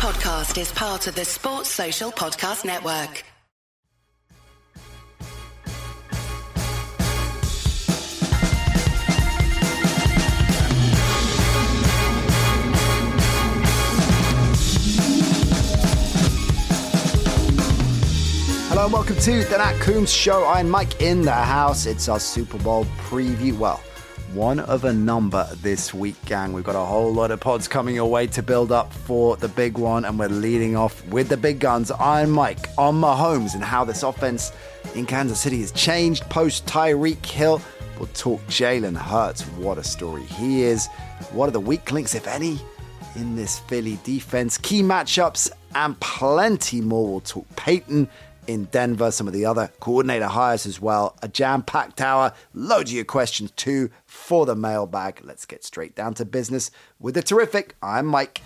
podcast is part of the Sports Social Podcast Network. Hello and welcome to the Nat Coombs Show. I'm Mike in the house. It's our Super Bowl preview. Well, one of a number this week, gang. We've got a whole lot of pods coming your way to build up for the big one, and we're leading off with the big guns. I'm Mike on Mahomes and how this offense in Kansas City has changed post Tyreek Hill. We'll talk Jalen Hurts. What a story he is. What are the weak links, if any, in this Philly defense? Key matchups and plenty more. We'll talk Peyton in Denver, some of the other coordinator hires as well. A jam packed hour, loads of your questions too for the mailbag. Let's get straight down to business with the terrific. I'm Mike.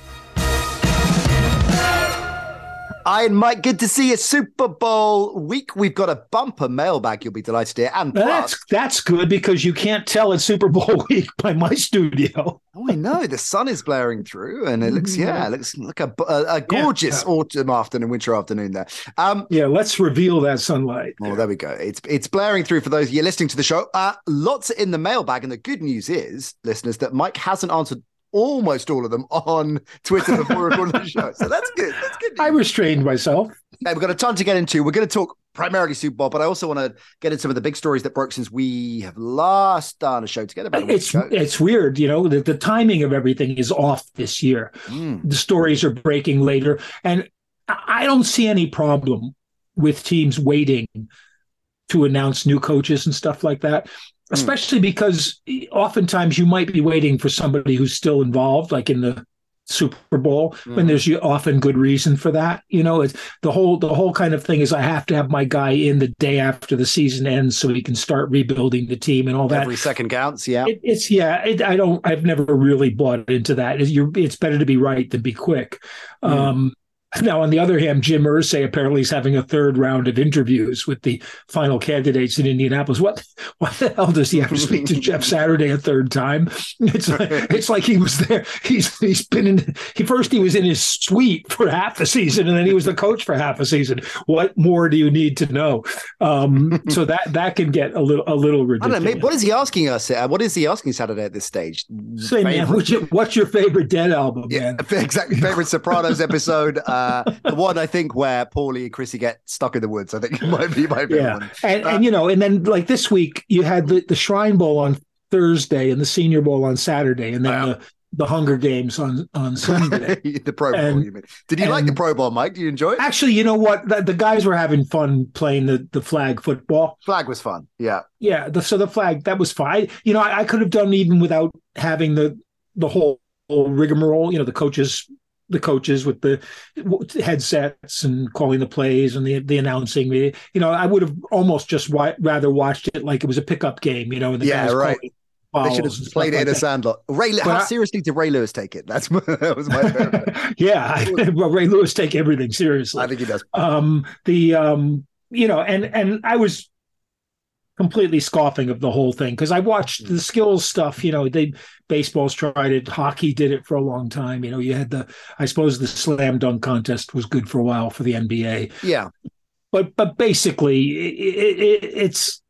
I'm Mike. Good to see you. Super Bowl week. We've got a bumper mailbag. You'll be delighted to hear. And plus, that's that's good because you can't tell it's Super Bowl week by my studio. Oh, I know. The sun is blaring through, and it looks yeah, it looks like a, a, a gorgeous yeah. autumn afternoon, winter afternoon there. Um, yeah, let's reveal that sunlight. Oh, there we go. It's it's blaring through for those of you listening to the show. Uh, lots in the mailbag, and the good news is, listeners, that Mike hasn't answered almost all of them on Twitter before recording the show. So that's good. That's good. News. I restrained myself. Hey, we've got a ton to get into. We're going to talk primarily Super Bowl, but I also want to get into some of the big stories that broke since we have last done a show together. it's it's weird, you know, the, the timing of everything is off this year. Mm. The stories are breaking later, and I don't see any problem with teams waiting to announce new coaches and stuff like that. Hmm. especially because oftentimes you might be waiting for somebody who's still involved, like in the Super Bowl, mm. when hmm. there's often good reason for that. You know, it's the whole the whole kind of thing is I have to have my guy in the day after the season ends so he can start rebuilding the team and all that. Every second counts. Yeah, it, it's yeah. It, I don't. I've never really bought into that. It's, it's better to be right than be quick. Mm. Um, now, on the other hand, Jim Irsay apparently is having a third round of interviews with the final candidates in Indianapolis. What what the hell does he have to speak to Jeff Saturday a third time? It's like, it's like he was there. He's he's been in. He first he was in his suite for half the season, and then he was the coach for half a season. What more do you need to know? Um, so that that can get a little a little ridiculous. Know. What is he asking us? What is he asking Saturday at this stage? Say, man, what's your, what's your favorite Dead album? Yeah, man? exactly. Favorite Sopranos episode. Uh, uh, the one I think where Paulie and Chrissy get stuck in the woods. I think it might be my favorite yeah. one. And, uh, and you know, and then like this week you had the, the Shrine Bowl on Thursday and the Senior Bowl on Saturday, and then the the Hunger Games on on Sunday. the Pro Bowl, and, you mean? Did you like the Pro Bowl, Mike? Do you enjoy it? Actually, you know what? The, the, guys were having fun playing the the flag football. Flag was fun. Yeah, yeah. The, so the flag that was fine. You know, I, I could have done even without having the the whole, whole rigmarole. You know, the coaches the coaches with the headsets and calling the plays and the the announcing. You know, I would have almost just rather watched it like it was a pickup game. You know, the yeah, right. They should have played it in like a sandlot. Ray, but how I, seriously did Ray Lewis take it? That's that was my favorite. yeah, well, Ray Lewis take everything seriously. I think he does. Um, the um, you know, and and I was completely scoffing of the whole thing because I watched hmm. the skills stuff. You know, they baseball's tried it, hockey did it for a long time. You know, you had the I suppose the slam dunk contest was good for a while for the NBA. Yeah, but but basically, it, it, it's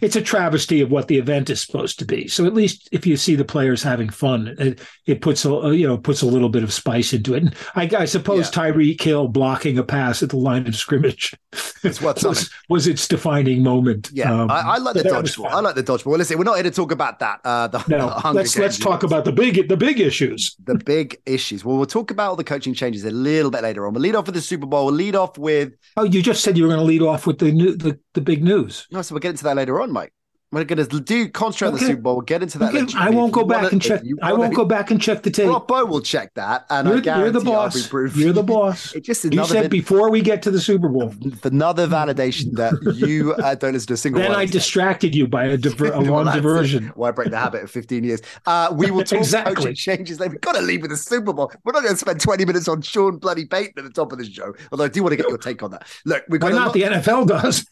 it's a travesty of what the event is supposed to be. So at least if you see the players having fun, it, it puts a you know puts a little bit of spice into it. And I, I suppose yeah. Tyreek Hill blocking a pass at the line of scrimmage was, was, its defining moment. Yeah, um, I, I, like the dodgeball. I like the dodgeball. Well, listen, we're not here to talk about that. Uh, the, no, the let's let's talk about the big the big issues. The big issues. Well, we'll talk about all the coaching changes a little bit later on. We'll lead off with the Super Bowl. We'll lead off with. Oh, you just said you were going to lead off with the new the, the big news. No, so we'll get into that later on, Mike. We're going to do concentrate okay. on the Super Bowl. We'll get into that. Okay. I won't go back wanna, and check. I won't go back and check the tape. Robbo will check that, and you're, I guarantee you're the boss. You're the boss. it just you said bit, before we get to the Super Bowl. Another validation that you uh, don't listen to a single. then I distracted you by a, diver- a long diversion. Why break the habit of 15 years? Uh, we will talk exactly. coaching changes. We've got to leave with the Super Bowl. We're not going to spend 20 minutes on Sean bloody Payton at the top of the show. Although I do want to get your take on that. Look, we've got why not? Lot- the NFL does.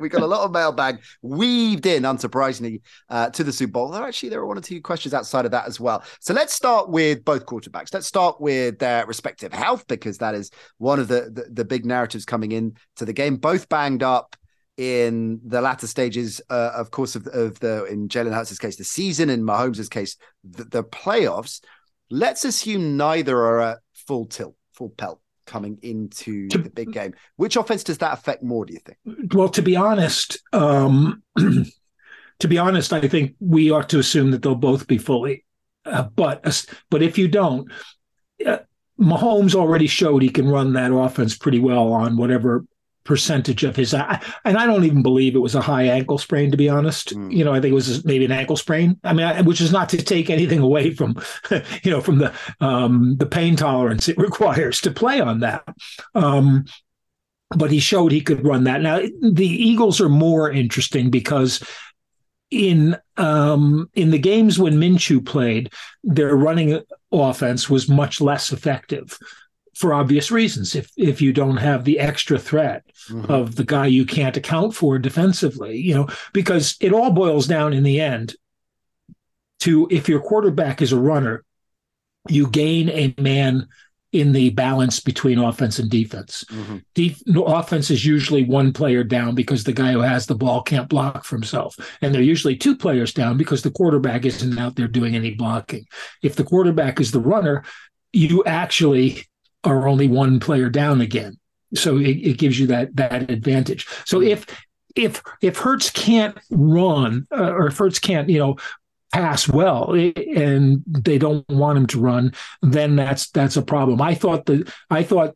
we got a lot of mailbag. We weaved in, unsurprisingly, uh, to the Super Bowl. Actually, there are one or two questions outside of that as well. So let's start with both quarterbacks. Let's start with their respective health because that is one of the the, the big narratives coming in to the game. Both banged up in the latter stages, uh, of course, of, of the in Jalen Hurts' case, the season, in Mahomes' case, the, the playoffs. Let's assume neither are at full tilt, full pelt coming into to, the big game. Which offense does that affect more? Do you think? Well, to be honest, um, to be honest, I think we ought to assume that they'll both be fully. Uh, but but if you don't, uh, Mahomes already showed he can run that offense pretty well on whatever percentage of his and I don't even believe it was a high ankle sprain to be honest. Mm. You know, I think it was maybe an ankle sprain. I mean, I, which is not to take anything away from you know from the um the pain tolerance it requires to play on that. Um but he showed he could run that. Now the Eagles are more interesting because in um, in the games when Minshew played, their running offense was much less effective for obvious reasons. If if you don't have the extra threat mm-hmm. of the guy you can't account for defensively, you know, because it all boils down in the end to if your quarterback is a runner, you gain a man in the balance between offense and defense. Mm-hmm. De- offense is usually one player down because the guy who has the ball can't block for himself. And they're usually two players down because the quarterback isn't out there doing any blocking. If the quarterback is the runner, you actually are only one player down again. So it, it gives you that that advantage. So if if if Hurts can't run uh, or if Hurts can't you know pass well and they don't want him to run, then that's that's a problem. I thought the I thought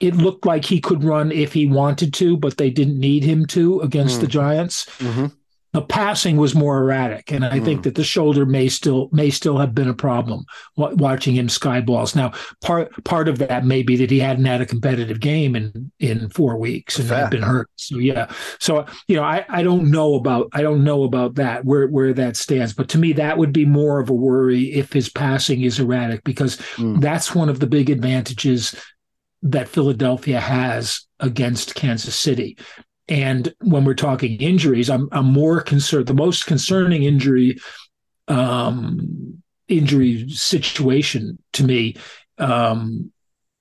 it looked like he could run if he wanted to, but they didn't need him to against mm. the Giants. Mm-hmm the passing was more erratic, and I mm. think that the shoulder may still may still have been a problem watching him sky balls. Now, part part of that may be that he hadn't had a competitive game in in four weeks and had been hurt. So yeah, so you know, I I don't know about I don't know about that where where that stands, but to me that would be more of a worry if his passing is erratic because mm. that's one of the big advantages that Philadelphia has against Kansas City and when we're talking injuries, I'm I'm more concerned. The most concerning injury um, injury situation to me um,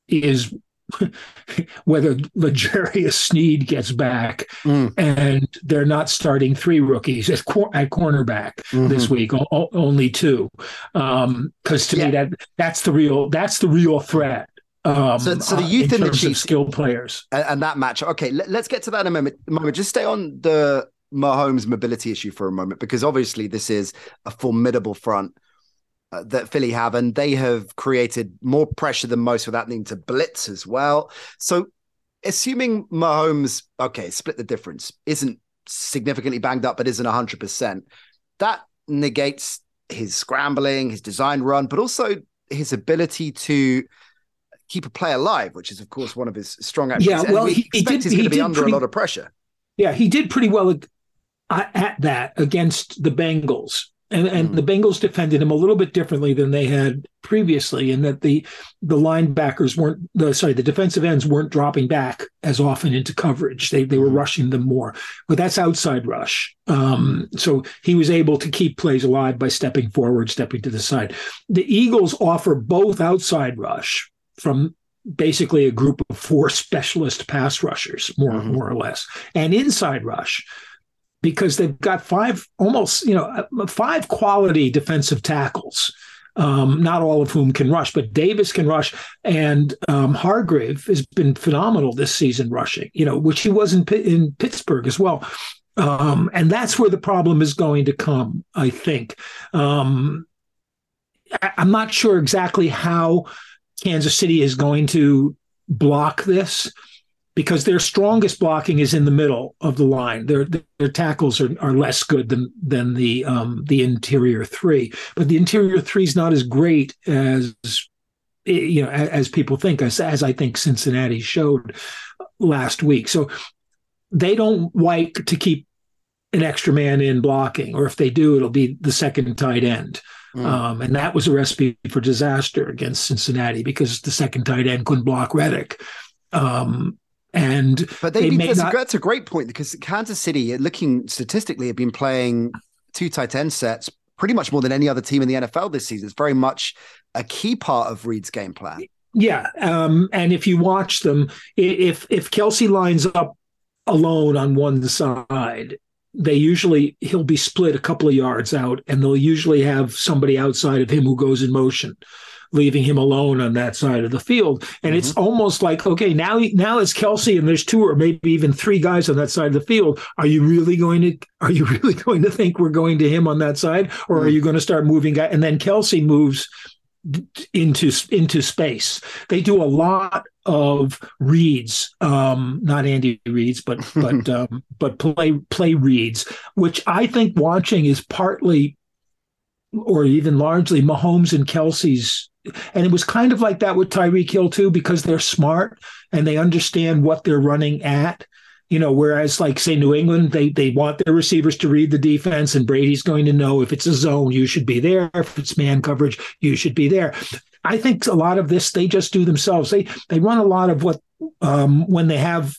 is whether L'Jarius Sneed gets back mm. and they're not starting three rookies at, cor- at cornerback mm-hmm. this week, o- only two. Because um, to yeah. me, that that's the real that's the real threat. Um, so, so the uh, youth in, in the Chiefs, skilled players, and, and, that match. Okay, let, us get to that in a moment. moment. Just stay on the Mahomes mobility issue for a moment, because obviously this is a formidable front uh, that Philly have, and they have created more pressure than most without needing to blitz as well. So, assuming Mahomes, okay, split the difference, isn't significantly banged up, but isn't hundred percent, that negates his scrambling, his design run, but also his ability to keep a play alive, which is of course one of his strong attributes. Yeah, well, we he, he did, he's going to be under pretty, a lot of pressure. Yeah, he did pretty well at, at that against the Bengals. And, and mm. the Bengals defended him a little bit differently than they had previously, in that the the linebackers weren't the sorry the defensive ends weren't dropping back as often into coverage. They they were mm. rushing them more, but that's outside rush. Um, so he was able to keep plays alive by stepping forward, stepping to the side. The Eagles offer both outside rush, from basically a group of four specialist pass rushers, more mm-hmm. more or less, and inside rush because they've got five almost you know uh, five quality defensive tackles. Um, not all of whom can rush, but Davis can rush, and um, Hargrave has been phenomenal this season rushing. You know, which he was in in Pittsburgh as well. Um, and that's where the problem is going to come, I think. Um, I, I'm not sure exactly how Kansas City is going to block this because their strongest blocking is in the middle of the line. Their their tackles are, are less good than than the um, the interior three, but the interior three is not as great as you know as people think as, as I think Cincinnati showed last week. So they don't like to keep an extra man in blocking, or if they do, it'll be the second tight end. Mm. Um, and that was a recipe for disaster against Cincinnati because the second tight end couldn't block Reddick. Um, And but they, they that's, not... a, that's a great point because Kansas City, looking statistically, have been playing two tight end sets pretty much more than any other team in the NFL this season. It's very much a key part of Reid's game plan. Yeah, um, and if you watch them, if if Kelce lines up alone on one side, they usually he'll be split a couple of yards out, and they'll usually have somebody outside of him who goes in motion leaving him alone on that side of the field. And mm-hmm. it's almost like, okay, now now it's Kelce and there's two or maybe even three guys on that side of the field. Are you really going to are you really going to think we're going to him on that side? Or mm-hmm. are you going to start moving and then Kelce moves into into space. They do a lot of reads, um, not Andy reads, but but um, but play play reads, which I think watching is partly or even largely Mahomes and Kelce's. and it was kind of like that with Tyreek Hill too, because they're smart and they understand what they're running at. You know, whereas like say New England, they they want their receivers to read the defense, and Brady's going to know if it's a zone, you should be there. If it's man coverage, you should be there. I think a lot of this they just do themselves. They they run a lot of what um, when they have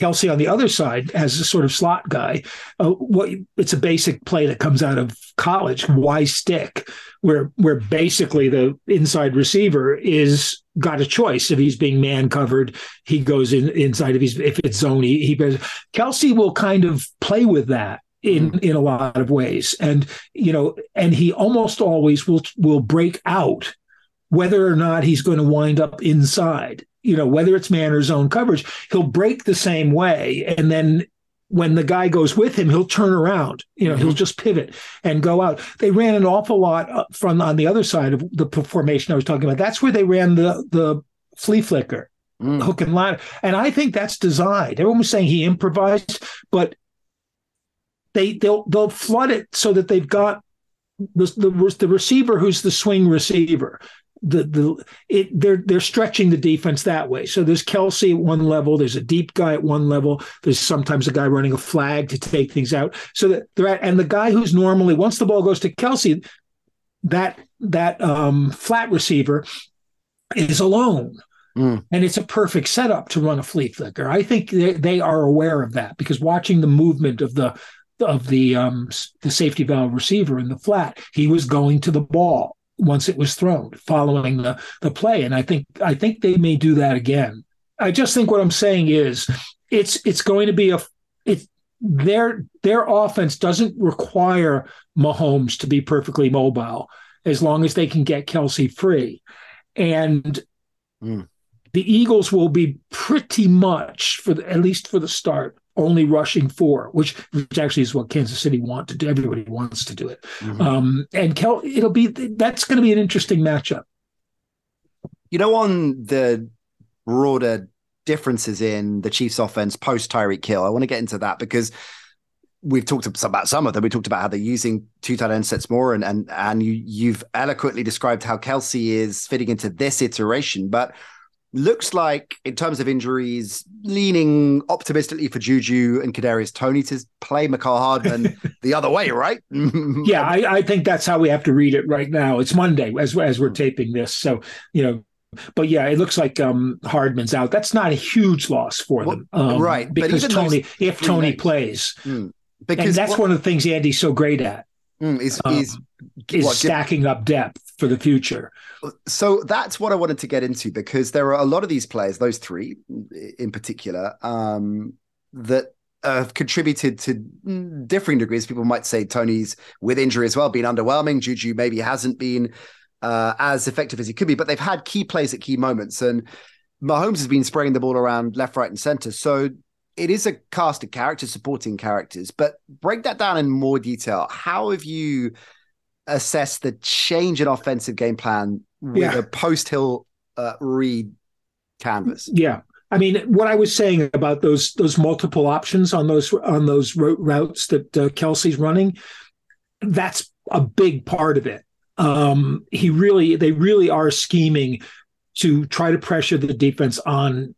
Kelce on the other side as a sort of slot guy. Uh, what it's a basic play that comes out of college. Why stick? Where where basically the inside receiver is got a choice. If he's being man covered, he goes in inside. If he's if it's zone, he, he goes. Kelce will kind of play with that in mm. in a lot of ways, and you know, and he almost always will will break out whether or not he's going to wind up inside you know, whether it's man or zone coverage, he'll break the same way. And then when the guy goes with him, he'll turn around. You know, mm-hmm. he'll just pivot and go out. They ran an awful lot from on the other side of the formation I was talking about. That's where they ran the the flea flicker, mm. hook and ladder, and I think that's designed. Everyone was saying he improvised, but they they'll they'll flood it so that they've got the, the, the receiver who's the swing receiver the the it they're they're stretching the defense that way. So there's Kelce at one level, there's a deep guy at one level, there's sometimes a guy running a flag to take things out. So that they're at, and the guy who's normally once the ball goes to Kelce, that that um, flat receiver is alone. Mm. And it's a perfect setup to run a flea flicker. I think they, they are aware of that because watching the movement of the of the um, the safety valve receiver in the flat, he was going to the ball once it was thrown following the the play. And i think i think they may do that again. I just think what i'm saying is it's it's going to be a it's their their offense doesn't require Mahomes to be perfectly mobile as long as they can get Kelce free. And mm. the Eagles will be pretty much for the, at least for the start only rushing four, which which actually is what Kansas City want to do. Everybody wants to do it. Mm-hmm. Um, and Kel, it'll be that's going to be an interesting matchup. You know, on the broader differences in the Chiefs' offense post Tyreek Hill, I want to get into that because we've talked about some of them. We talked about how they're using two tight end sets more, and and and you you've eloquently described how Kelce is fitting into this iteration, but looks like in terms of injuries, leaning optimistically for Juju and Kadarius Toney to play Mecole Hardman the other way, right? yeah, I, I, think that's how we have to read it right now. It's Monday as as we're taping this, so you know. But yeah, it looks like um, Hardman's out. That's not a huge loss for them, um, right? Because Toney, if Toney plays, mm. because and that's what, one of the things Andy's so great at. Mm, is, um, is, is what, stacking up depth for the future. So that's what I wanted to get into because there are a lot of these players, those three in particular, um, that have contributed to differing degrees. People might say Toney's with injury as well, been underwhelming. Juju maybe hasn't been uh, as effective as he could be, but they've had key plays at key moments. And Mahomes has been spraying the ball around left, right, and center. So it is a cast of characters, supporting characters. But break that down in more detail. How have you assessed the change in offensive game plan with yeah. a post Hill uh, Reid canvas? Yeah. I mean, what I was saying about those those multiple options on those on those routes that uh, Kelce's running, that's a big part of it. Um, he really, they really are scheming to try to pressure the defense on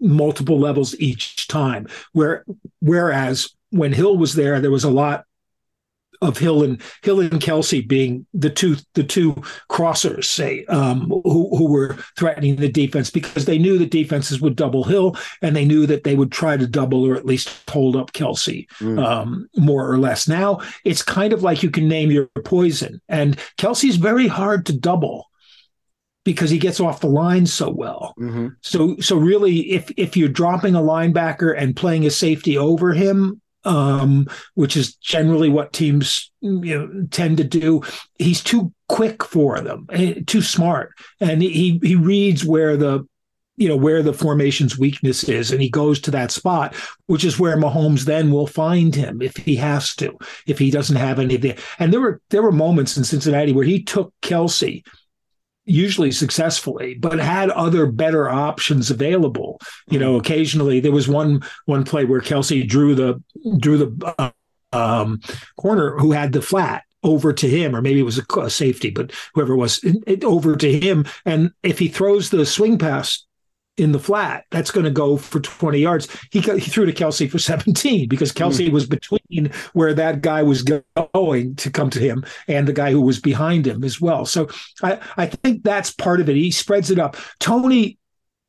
multiple levels each time. Where whereas when Hill was there, there was a lot of Hill and Hill and Kelce being the two the two crossers, say, um, who who were threatening the defense because they knew the defenses would double Hill and they knew that they would try to double or at least hold up Kelce mm. um, more or less. Now it's kind of like you can name your poison, and Kelce's very hard to double because he gets off the line so well. Mm-hmm. So so really, if if you're dropping a linebacker and playing a safety over him, um, which is generally what teams you know, tend to do. He's too quick for them, eh, too smart, and he he reads where the you know where the formation's weakness is, and he goes to that spot, which is where Mahomes then will find him if he has to, if he doesn't have anything. And there were there were moments in Cincinnati where he took Kelce usually successfully, but had other better options available. You know, occasionally there was one one play where Kelce drew the drew the uh, um, corner who had the flat over to him, or maybe it was a, a safety, but whoever it was, it, it, over to him. And if he throws the swing pass in the flat, that's going to go for 20 yards. He, he threw to Kelce for 17 because Kelce mm. was between where that guy was going to come to him and the guy who was behind him as well. So I, I think that's part of it. He spreads it up. Toney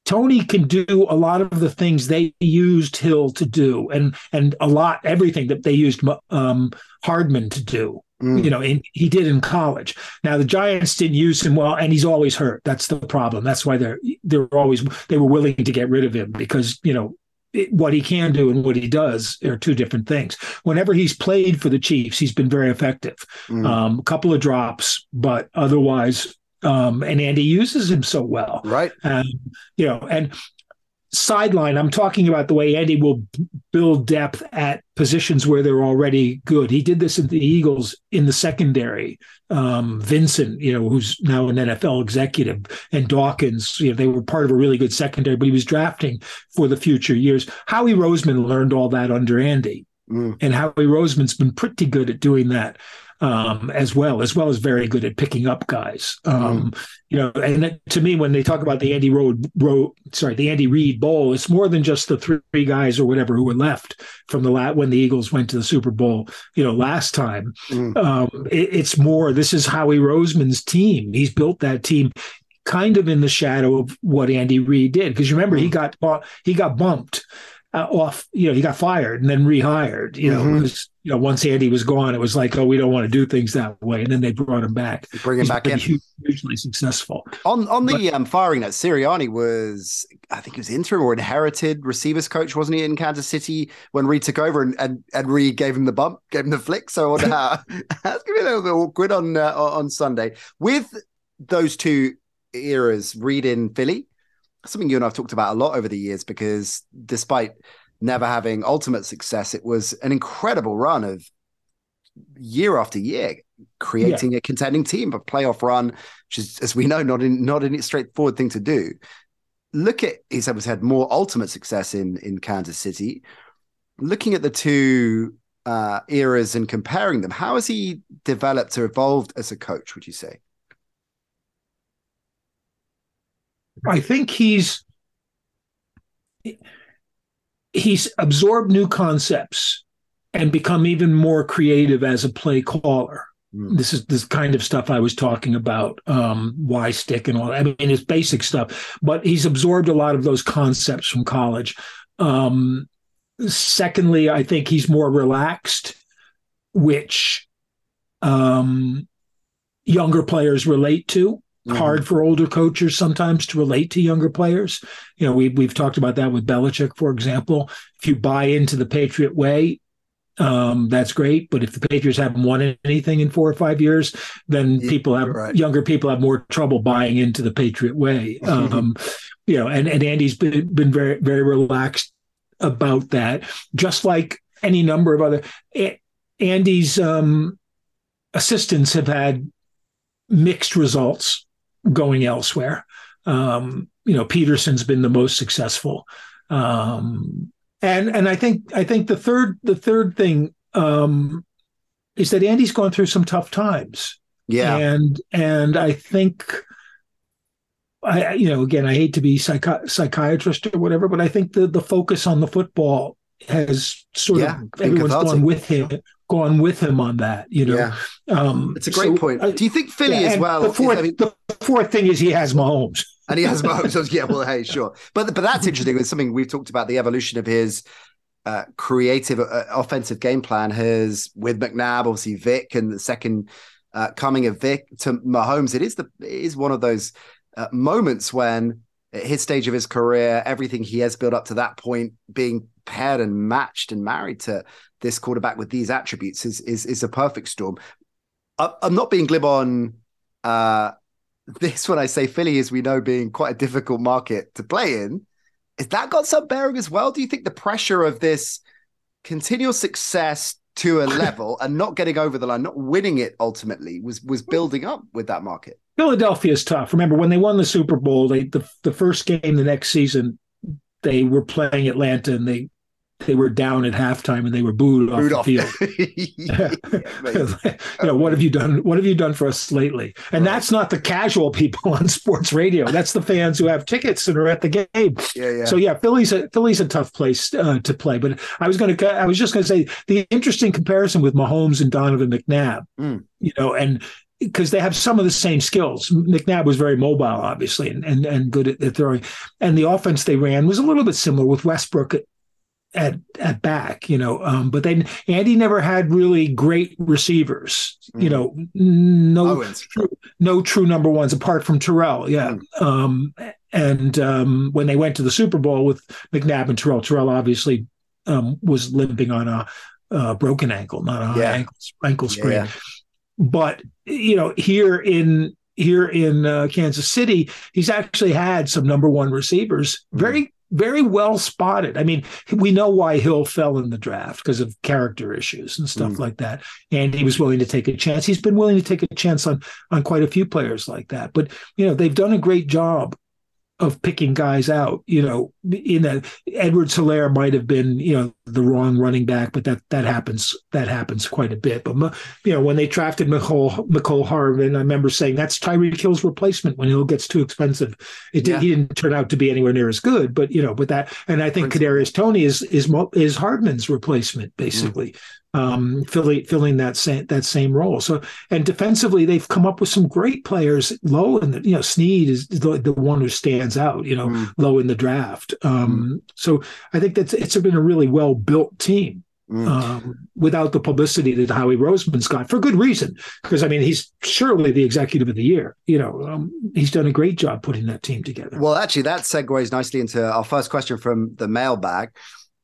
Toney can do a lot of the things they used Hill to do, and and a lot everything that they used um, Hardman to do. Mm. You know, and he did in college. Now the Giants didn't use him well, and he's always hurt. That's the problem. That's why they're they're always they were willing to get rid of him because you know it, what he can do and what he does are two different things. Whenever he's played for the Chiefs, he's been very effective. Mm. Um, a couple of drops, but otherwise um, and Andy uses him so well. Right. Um, you know, and sideline, I'm talking about the way Andy will build depth at positions where they're already good. He did this in the Eagles in the secondary. Um, Vincent, you know, who's now an NFL executive, and Dawkins, you know, they were part of a really good secondary, but he was drafting for the future years. Howie Roseman learned all that under Andy. Mm. And Howie Roseman's been pretty good at doing that um, as well, as well as very good at picking up guys. Um, mm. You know, and to me, when they talk about the Andy Road, Road, sorry, the Andy Reid Bowl, it's more than just the three guys or whatever who were left from the lat when the Eagles went to the Super Bowl. You know, last time. Mm. Um, it, it's more. This is Howie Roseman's team. He's built that team kind of in the shadow of what Andy Reid did. Because you remember, mm. he got he got bumped uh, off. You know, he got fired and then rehired. You know, mm-hmm. because you know once Andy was gone, it was like, oh, we don't want to do things that way, and then they brought him back. Bring him He's back in, hugely successful. On on the but, um, firing note, Sirianni was, I think, he was interim or inherited receivers coach, wasn't he, in Kansas City when Reid took over, and and, and Reid gave him the bump, gave him the flick. So wonder how that's gonna be a little bit awkward on uh, on Sunday with those two eras. Reid in Philly something you and I've talked about a lot over the years because despite never having ultimate success, it was an incredible run of year after year creating yeah. a contending team, a playoff run, which is, as we know, not in not a straightforward thing to do. Look at he's had more ultimate success in in Kansas City. Looking at the two uh, eras and comparing them, how has he developed or evolved as a coach? Would you say? I think he's he's absorbed new concepts and become even more creative as a play caller. Mm. This is this kind of stuff I was talking about, um, why stick and all. That. I mean, it's basic stuff, but he's absorbed a lot of those concepts from college. Um, secondly, I think he's more relaxed, which um, younger players relate to mm-hmm. hard for older coaches sometimes to relate to younger players. You know, we we've talked about that with Belichick, for example. If you buy into the Patriot way, um, that's great. But if the Patriots haven't won anything in four or five years, then people have right. younger people have more trouble buying into the Patriot way. Um, you know, and, and Andy's been, been very, very relaxed about that, just like any number of other Andy's um, assistants have had mixed results going elsewhere. Um, you know, Pederson's been the most successful. Um, and and I think I think the third the third thing um, is that Andy's gone through some tough times. Yeah. And and I think I you know again I hate to be psychi- psychiatrist or whatever, but I think the the focus on the football has sort yeah, of everyone's gone with him gone with him on that. You know, yeah. um, it's a great so, point. Uh, Do you think Philly yeah, as well? The fourth, is, I mean, the fourth thing is he has Mahomes. And he has Mahomes. yeah, well, hey, sure. But but that's interesting. It's something we've talked about the evolution of his uh, creative uh, offensive game plan has with McNabb, obviously Vick, and the second uh, coming of Vick to Mahomes. It is the it is one of those uh, moments when at his stage of his career, everything he has built up to that point, being paired and matched and married to this quarterback with these attributes is is, is a perfect storm. I, am not being glib on uh, this when I say Philly, as we know, being quite a difficult market to play in. Has that got some bearing as well? Do you think the pressure of this continual success to a level and not getting over the line, not winning it ultimately, was was building up with that market? Philadelphia is tough. Remember when they won the Super Bowl, they the, the first game the next season, they were playing Atlanta and they they were down at halftime and they were booed, booed off the field. yeah, you know, what have you done? What have you done for us lately? And right. that's not the casual people on sports radio. That's the fans who have tickets and are at the game. Yeah, yeah. So yeah, Philly's a Philly's a tough place uh, to play. But I was going to, I was just going to say the interesting comparison with Mahomes and Donovan McNabb. Mm. You know, and because they have some of the same skills. McNabb was very mobile, obviously, and and, and good at, at, throwing. And the offense they ran was a little bit similar with Westbrook at at, back, you know. Um, but then Andy never had really great receivers, mm. you know. No, true, no true number ones apart from Terrell. Yeah. Mm. Um, and um, when they went to the Super Bowl with McNabb and Terrell, Terrell obviously um, was limping on a, a broken ankle, not a yeah. ankle ankle sprain. Yeah but you know, here in here in uh, Kansas City, he's actually had some number one receivers, mm-hmm. very very well spotted. I mean, we know why Hill fell in the draft because of character issues and stuff mm. like that. And he was willing to take a chance. He's been willing to take a chance on on quite a few players like that. But you know, they've done a great job of picking guys out. You know, in that Edwards-Helaire might have been, you know, the wrong running back, but that that happens that happens quite a bit. But you know, when they drafted Mecole Mecole Hardman, I remember saying that's Tyreek Hill's replacement when Hill gets too expensive. It did, yeah. he didn't turn out to be anywhere near as good, but you know, but that and I think Kadarius Toney is is is Hardman's replacement basically. Mm um, filling filling that same that same role. So and defensively, they've come up with some great players low in the you know Sneed is the, the one who stands out you know mm. low in the draft. Um, mm. So I think that's it's been a really well built team. Mm. Um, without the publicity that Howie Roseman's got for good reason, because I mean he's surely the executive of the year. You know, um, he's done a great job putting that team together. Well, actually, that segues nicely into our first question from the mailbag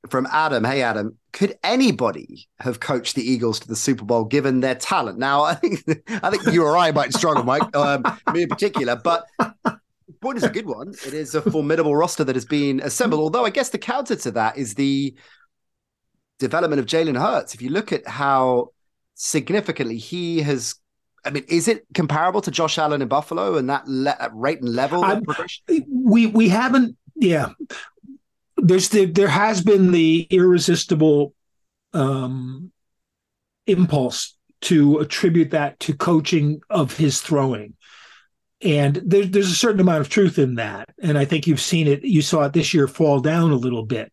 from Adam. Hey, Adam, could anybody have coached the Eagles to the Super Bowl given their talent? Now, I think I think you or I might struggle, Mike, um, me in particular, but the point is a good one. It is a formidable roster that has been assembled. Although I guess the counter to that is the development of Jalen Hurts. If you look at how significantly he has I mean, is it comparable to Josh Allen in Buffalo and that le- rate and level? we we haven't, yeah, there's the, there has been the irresistible um, impulse to attribute that to coaching of his throwing. And there, there's a certain amount of truth in that. And I think you've seen it, you saw it this year fall down a little bit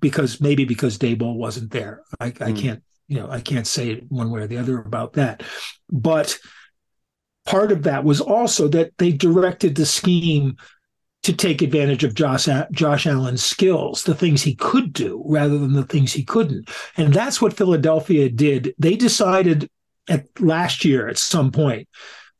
because maybe because Daboll wasn't there. I, mm. I can't, you know, I can't say one way or the other about that. But part of that was also that they directed the scheme to take advantage of Josh, Josh Allen's skills, the things he could do rather than the things he couldn't. And that's what Philadelphia did. They decided at last year at some point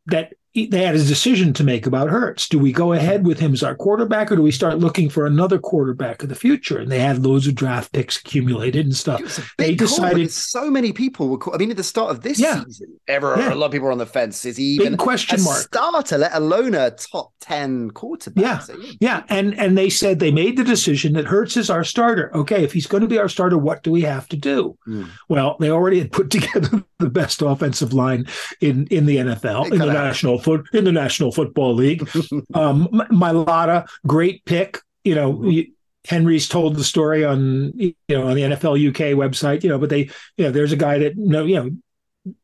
that they had a decision to make about Hurts. Do we go ahead with him as our quarterback, or do we start looking for another quarterback of the future? And they had loads of draft picks accumulated and stuff. They decided so many people were. Call- I mean, at the start of this yeah. season, ever yeah. a lot of people were on the fence. Is he even Big question a mark starter, let alone a top ten quarterback? Yeah, so, yeah, yeah. And and they said they made the decision that Hurts is our starter. Okay, if he's going to be our starter, what do we have to do? Mm. Well, they already had put together the best offensive line in in the NFL in the national foot in the National Football League. um, Mailata, great pick. You know, mm-hmm. Henry's told the story on you know on the NFL UK website. You know, but they you know there's a guy that no you know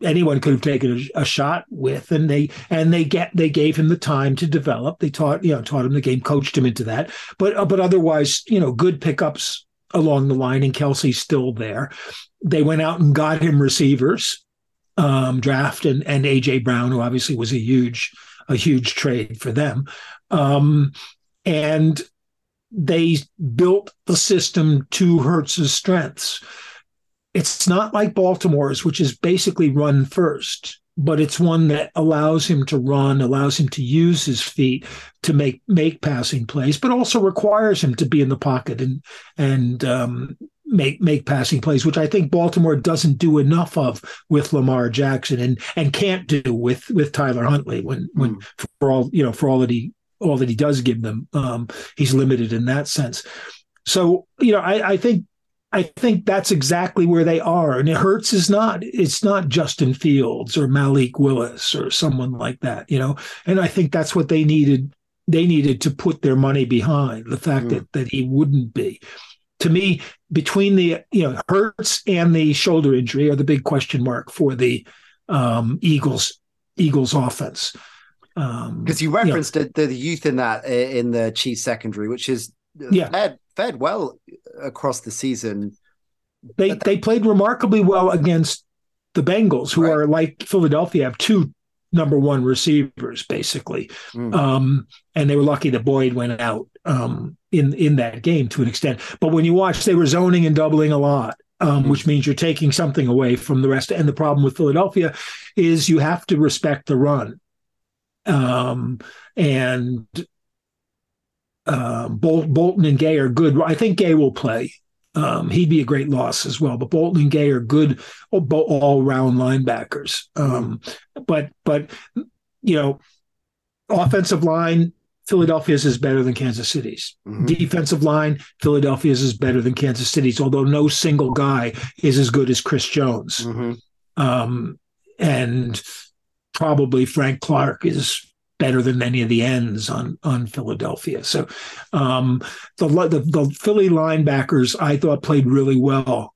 anyone could have taken a, a, shot with and they and they get they gave him the time to develop they taught you know taught him the game coached him into that but uh, but otherwise you know good pickups along the line, and Kelce's still there. They went out and got him receivers, um, draft and, and AJ Brown, who obviously was a huge a huge trade for them, um, and they built the system to Hurts's strengths. It's not like Baltimore's, which is basically run first but it's one that allows him to run, allows him to use his feet to make make passing plays, but also requires him to be in the pocket and and um, make make passing plays, which I think Baltimore doesn't do enough of with Lamar Jackson and and can't do with with Tyler Huntley when when mm. for all you know for all that he all that he does give them, um, he's limited in that sense. So you know, I, I think I think that's exactly where they are. And it hurts is not, it's not Justin Fields or Malik Willis or someone like that, you know. And I think that's what they needed. They needed to put their money behind the fact mm. that that he wouldn't be. To me, between the you know Hurts and the shoulder injury are the big question mark for the um, Eagles Eagles offense. Because um, you referenced you know, the, the youth in that in the Chiefs secondary, which is yeah. fared, fared well across the season. They they played remarkably well against the Bengals, who right. are like Philadelphia, have two number one receivers basically, mm. um, and they were lucky that Boyd went out um, in in that game to an extent. But when you watch, they were zoning and doubling a lot. Um, mm. Which means you're taking something away from the rest. And the problem with Philadelphia is you have to respect the run. Um, and uh, Bolton and Gay are good. I think Gay will play. Um, he'd be a great loss as well. But Bolton and Gay are good all round linebackers. Um, but but you know, offensive line, Philadelphia's is better than Kansas City's. Mm-hmm. Defensive line, Philadelphia's is better than Kansas City's. Although no single guy is as good as Chris Jones, mm-hmm. um, and probably Frank Clark is better than any of the ends on on Philadelphia. So um, the, the, the Philly linebackers I thought played really well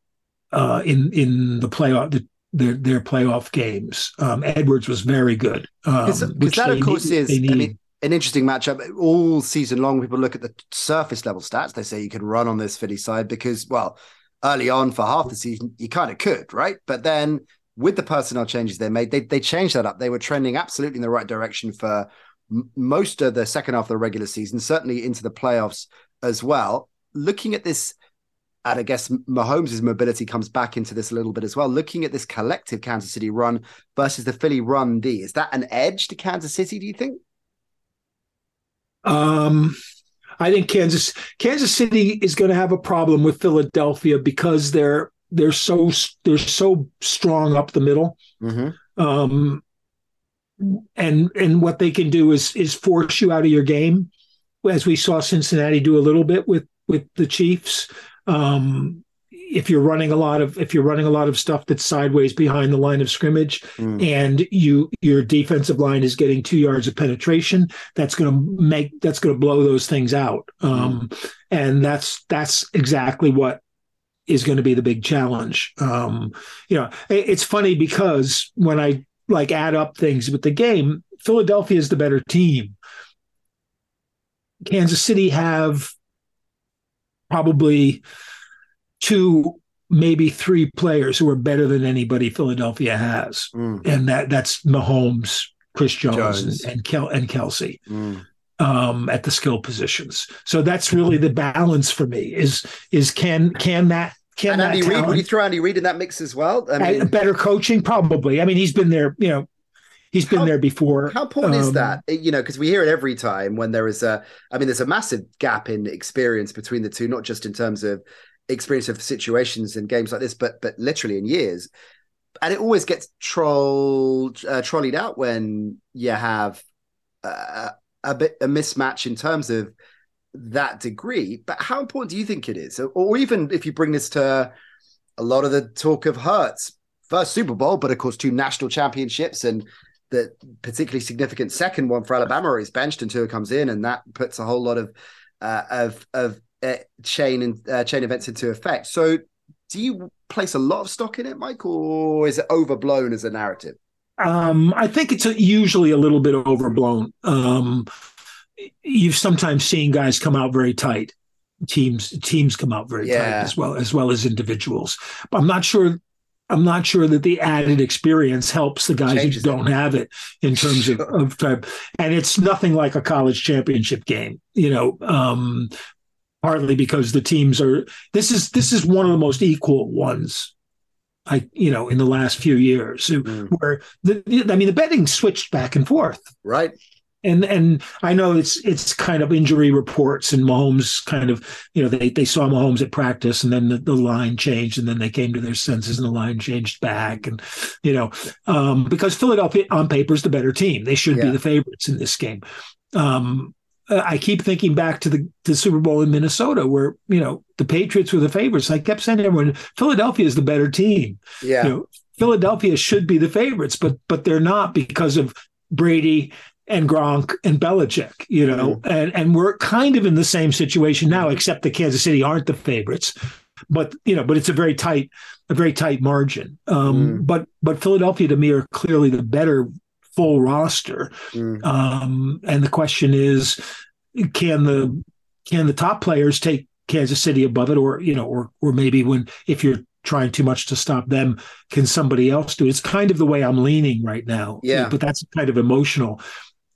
uh, in in the playoff the, their their playoff games. Um, Edwards was very good. Because um, that of course need, is I mean, an interesting matchup all season long. People look at the surface level stats. They say you can run on this Philly side because well. Early on, for half the season, you kind of could, right? But then with the personnel changes they made, they they changed that up. They were trending absolutely in the right direction for m- most of the second half of the regular season, certainly into the playoffs as well. Looking at this, and I guess Mahomes' mobility comes back into this a little bit as well. Looking at this collective Kansas City run versus the Philly run D, is that an edge to Kansas City? Do you think? Um, I think Kansas Kansas City is going to have a problem with Philadelphia because they're they're so they're so strong up the middle. Mm-hmm. Um, and and what they can do is is force you out of your game, as we saw Cincinnati do a little bit with with the Chiefs. Um, if you're running a lot of if you're running a lot of stuff that's sideways behind the line of scrimmage mm. and you your defensive line is getting two yards of penetration that's going to make that's going to blow those things out um, mm. and that's that's exactly what is going to be the big challenge. Um, you know, it, it's funny because when I like add up things with the game, Philadelphia is the better team. Kansas City have probably two, maybe three players who are better than anybody Philadelphia has, mm. and that that's Mahomes, Chris Jones, Jones. And, and Kel and Kelce. Mm um, at the skill positions. So that's really the balance for me. Is is can can that can and Andy that Reid? Would you throw Andy Reid in that mix as well? I mean, better coaching, probably. I mean, he's been there. You know, he's been how, there before. How important um, is that? You know, because we hear it every time when there is a. I mean, there's a massive gap in experience between the two, not just in terms of experience of situations and games like this, but but literally in years. And it always gets trolled, uh, trolleyed out when you have uh, a bit a mismatch in terms of that degree. But how important do you think it is? Or even if you bring this to a lot of the talk of Hurts, first Super Bowl, but of course two national championships and the particularly significant second one for Alabama is benched and Tua comes in, and that puts a whole lot of uh, of of uh, chain and uh, chain events into effect. So, do you place a lot of stock in it, Mike, or is it overblown as a narrative? Um, I think it's a, usually a little bit overblown. Um, you've sometimes seen guys come out very tight teams teams come out very Yeah. tight as well as well as individuals. But I'm not sure. I'm not sure that the added experience helps the guys Changes who don't have it in terms of, Sure. of type. And it's nothing like a college championship game, you know. Um, partly because the teams are. This is this is one of the most equal ones. I you know in the last few years Mm. where the I mean the betting switched back and forth Right. and and I know it's it's kind of injury reports and Mahomes kind of you know they they saw Mahomes at practice and then the, the line changed and then they came to their senses and the line changed back and you know um, because Philadelphia on paper is the better team they should Yeah. be the favorites in this game. Um, uh, I keep thinking back to the, the Super Bowl in Minnesota where you know the Patriots were the favorites. I kept saying to everyone, Philadelphia is the better team Yeah. you know, Philadelphia should be the favorites, but but they're not because of Brady and Gronk and Belichick, you know, and and we're kind of in the same situation now, except that Kansas City aren't the favorites, but you know, but it's a very tight, a very tight margin. Um, But but Philadelphia to me are clearly the better full roster, Mm. um, and the question is, can the can the top players take Kansas City above it, or you know, or or maybe when if you're trying too much to stop them, can somebody else do it? It's kind of the way I'm leaning right now. Yeah. but that's kind of emotional,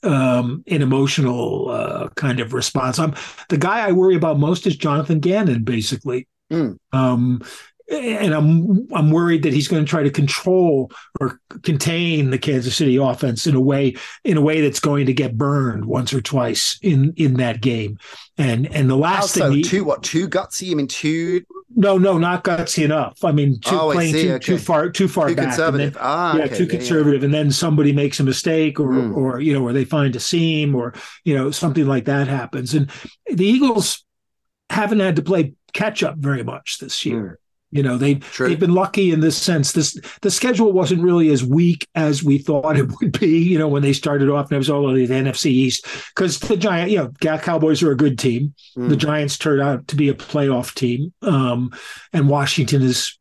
um, an emotional uh, kind of response. I'm the guy I worry about most is Jonathan Gannon, basically. Mm. Um, and I'm I'm worried that he's going to try to control or contain the Kansas City offense in a way in a way that's going to get burned once or twice in in that game. And and the last Also, thing he, too what? Too gutsy? I mean too no no not gutsy enough. I mean too Oh, playing too okay. too far too far too back. conservative? then- ah, yeah, okay, too conservative, and then somebody makes a mistake, or Mm. or you know, or they find a seam, or you know, something like that happens. And the Eagles haven't had to play catch up very much this year. You know, they Mm. True. they've been lucky in this sense. This the schedule wasn't really as weak as we thought it would be. You know, when they started off, and it was all of the NFC East because the Giant, you know, Cowboys are a good team. Mm. The Giants turned out to be a playoff team, um, and Washington is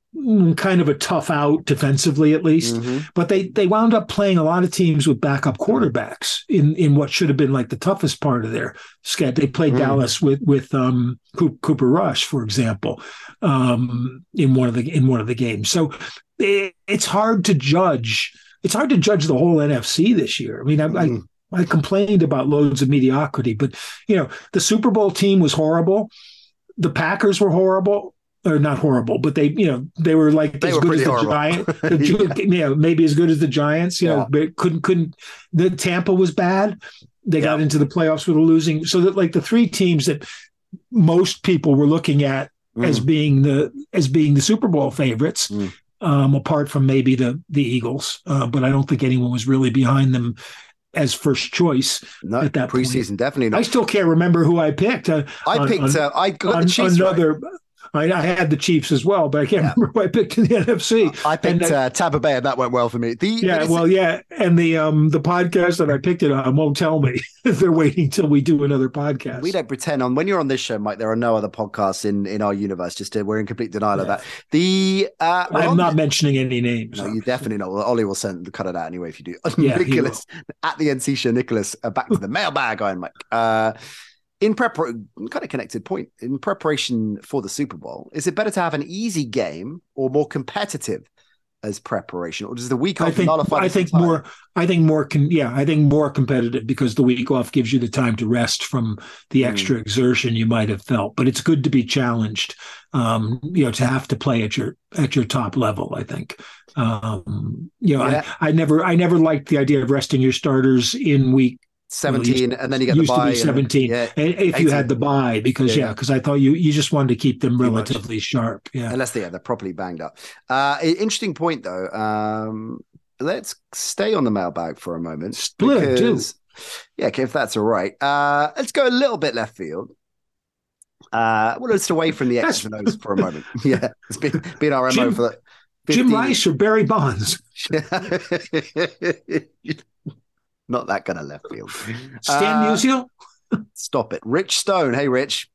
kind of a tough out defensively, at least Mhm. but they they wound up playing a lot of teams with backup quarterbacks in in what should have been like the toughest part of their schedule. They played Mm. Dallas with with um, Cooper Rush, for example, um, in one of the in one of the games. So it, it's hard to judge. It's hard to judge the whole NFC this year. I mean, I, Mm. I I complained about loads of mediocrity, but you know the Super Bowl team was horrible. The Packers were horrible. Or not horrible, but they, you know, they were like They as were good as the horrible. Giant, the, you know, maybe as good as the Giants, you Yeah. know, but couldn't couldn't the Tampa was bad. They got into the playoffs with a losing so that like the three teams that most people were looking at as Mm. being the as being the Super Bowl favorites, Mm. um, apart from maybe the the Eagles. Uh, but I don't think anyone was really behind them as first choice. no at that point. preseason definitely I still can't remember who I picked. Uh, I, on- picked. uh, I got on- the Chiefs right. I, I had the Chiefs as well, but I can't Yeah. remember who I picked in the NFC. I picked And, uh, uh, Tampa Bay, and that went well for me. The Yeah, well, yeah, and the um the podcast that I picked it on won't tell me. They're waiting till we do another podcast. We don't pretend on when you're on this show, Mike. There are no other podcasts in in our universe. Just uh, we're in complete denial of that. The uh, well, I'm not the- mentioning any names. No, you definitely not. Well, Ollie will send cut it out anyway if you do. Yeah, Nicholas at the NC show. Nicholas, uh, back to the mailbag, Iron Mike. In preparation, kind of connected point. In preparation for the Super Bowl, is it better to have an easy game or more competitive as preparation, or does the week I off think nullify? I think more I think more can yeah I think more competitive because the week off gives you the time to rest from the Mm. extra exertion you might have felt. But it's good to be challenged. Um, you know, to have to play at your at your top level. I think. Um, you know, Yeah. I, I never I never liked the idea of resting your starters in week seventeen, and then you get the used to be and- 17 yeah, if 18. you had the buy because Yeah, yeah yeah. because i thought you you just wanted to keep them relatively sharp yeah unless they, yeah, they're properly banged up. Uh, interesting point though. Um, let's stay on the mailbag for a moment. Split too. because- Yeah, okay, if that's all right. Uh, let's go a little bit left field. Uh, well, let's away from the X's and O's for a moment. Yeah, it's been been our MO Jim- for the jim rice or barry bonds Not that kind of left field. stan Uh, musial Stop it. Rich Stone. Hey, Rich.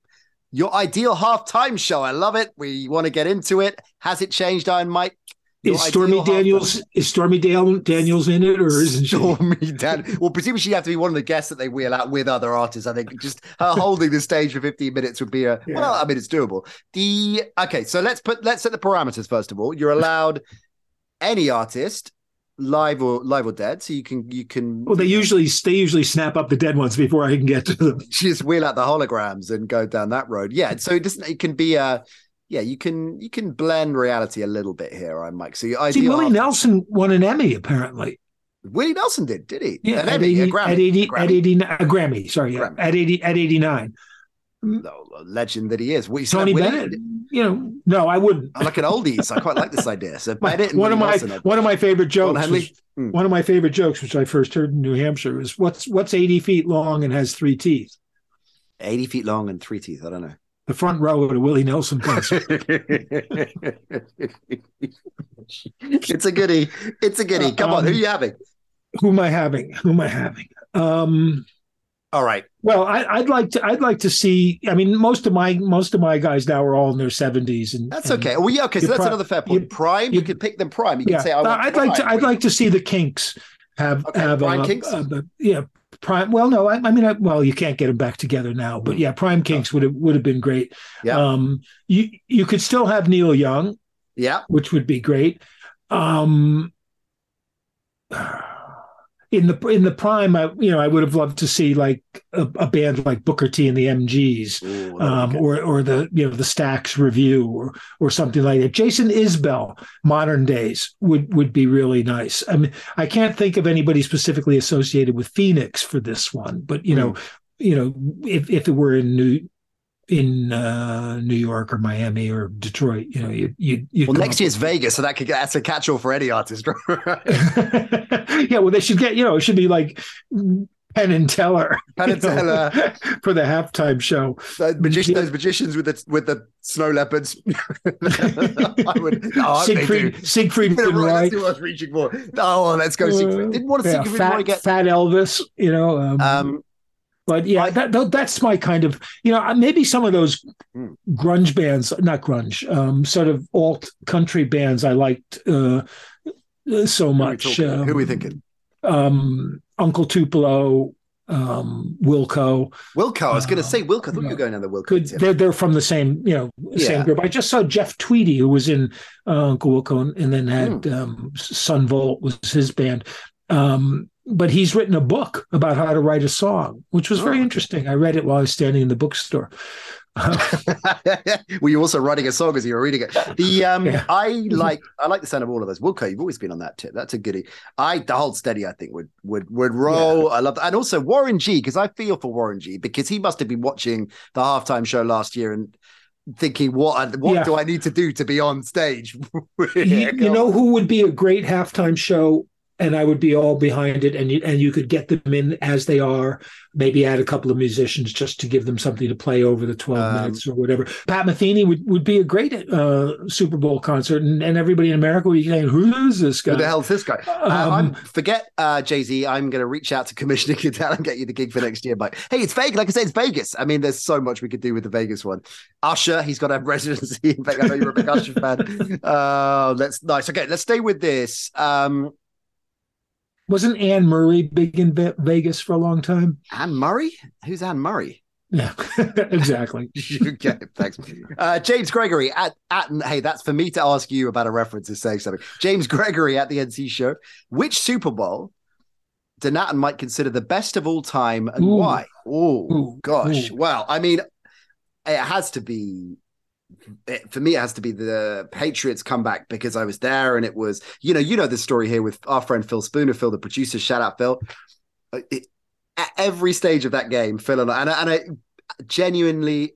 Your ideal halftime show. I love it. We want to get into it. Has it changed, Iron Mike? is Stormy Daniels is Stormy Dale, Daniels in it or isn't Stormy she? Dan- well, presumably she'd have to be one of the guests that they wheel out with other artists. I think just her holding the stage for 15 minutes would be a yeah. well. I mean, it's doable. The okay, so let's put let's set the parameters first of all. You're allowed any artist live or live or dead so you can you can well they usually they usually snap up the dead ones before i can get to them just wheel out the holograms and go down that road yeah so it doesn't it can be a yeah, you can you can blend reality a little bit here. I'm Mike. So you See, Willie Nelson won an Emmy apparently. Willie Nelson did, did he? Yeah, an at, Emmy, 80, Grammy, at 80, Grammy. at 80, a Grammy. Sorry, Grammy. at 80, at 89. No, legend that he is. Tony Bennett. You know, no, I wouldn't. I like an oldies. I quite like this idea. So Bennett one of my Nelson one of my favorite jokes. Was, mm. One of my favorite jokes, which I first heard in New Hampshire, was what's what's eighty feet long and has three teeth. Eighty feet long and three teeth. I don't know the front row at a Willie Nelson concert. it's a goodie. It's a goodie. Come um, on, who are you having? Who am I having? Who am I having? Um, all right. Well, I, would like to. I'd like to see. I mean, most of my most of my guys now are all in their seventies, and that's okay. Well, yeah, okay. So that's another fair point. You, prime, you, you could pick them prime. You yeah, could say, I would like to. I'd like to see the Kinks have okay, have Brian Kinks. yeah, Prime. Well, no, I, I mean, I, well, you can't get them back together now, but yeah, Prime Kinks would have would have been great. Yeah. Um, you you could still have Neil Young. Yeah. Which would be great. Um, in the in the prime, I you know I would have loved to see like a, a band like Booker T and the MGs, Ooh, um, or or the you know the Stax Revue or or something like that. Jason Isbell, modern days would would be really nice. I mean, I can't think of anybody specifically associated with Phoenix for this one, but you mm. know, you know, if if it were in New in uh, New York or Miami or Detroit. You know, you you. you Well, next year's Vegas, so that could that's a catch-all for any artist. yeah, well, they should get you know it should be like Penn and Teller, Penn and Teller for the halftime show. Those, magician, those magicians with the with the snow leopards. I would. Oh, Siegfried, Siegfried and Roy. That's what I was reaching for. Oh, let's go. Siegfried. Didn't want to yeah, Siegfried fat, get Fat Elvis. You know. Um, um, but yeah, that, that's my kind of you know maybe some of those hmm. grunge bands, not grunge, um, sort of alt country bands I liked uh, so much. Who are, um, Who are we thinking? Um, Uncle Tupelo, um, Wilco. Wilco. I was going to uh, say Wilco. I thought you were going on the Wilco. They're they're from the same you know same yeah. group. I just saw Jeff Tweedy who was in uh, Uncle Wilco and then had mm. um, Son Volt was his band. Um, but he's written a book about how to write a song, which was very oh. interesting. I read it while I was standing in the bookstore. were you also writing a song as you were reading it? The um, yeah. I like I like the sound of all of those. Wilco, you've always been on that tip. That's a goodie. I the hold steady. I think would would would roll. Yeah. I love that, and also Warren G because I feel for Warren G because he must have been watching the halftime show last year and thinking what what yeah. do I need to do to be on stage? you, you know who would be a great halftime show and I would be all behind it, and you, and you could get them in as they are. Maybe add a couple of musicians just to give them something to play over the twelve um, minutes or whatever. Pat Metheny would, would be a great uh, Super Bowl concert, and, and everybody in America would be saying, "Who is this guy? Who the hell is this guy?" Uh, um, uh, forget uh, Jay Z. I'm going to reach out to Commissioner Goodell and get you the gig for next year. But hey, it's Vegas. Like I say, it's Vegas. I mean, there's so much we could do with the Vegas one. Usher, he's got a residency in Vegas. I know you're a big Usher fan. Uh, let's nice. Okay, let's stay with this. Um, wasn't Anne Murray big in Vegas for a long time? Anne Murray? Who's Anne Murray? Yeah, exactly. okay, thanks. Uh, James Gregory at at hey, that's for me to ask you about a reference to saying something. James Gregory at the NC show. Which Super Bowl do Nat and Mike consider the best of all time and Ooh. why? Oh gosh. Ooh. Well, I mean, it has to be it, for me, it has to be the Patriots comeback because I was there and it was, you know, you know the story here with our friend Phil Spooner, Phil, the producer. Shout out, Phil. Uh, it, at every stage of that game, Phil and I, and, and I genuinely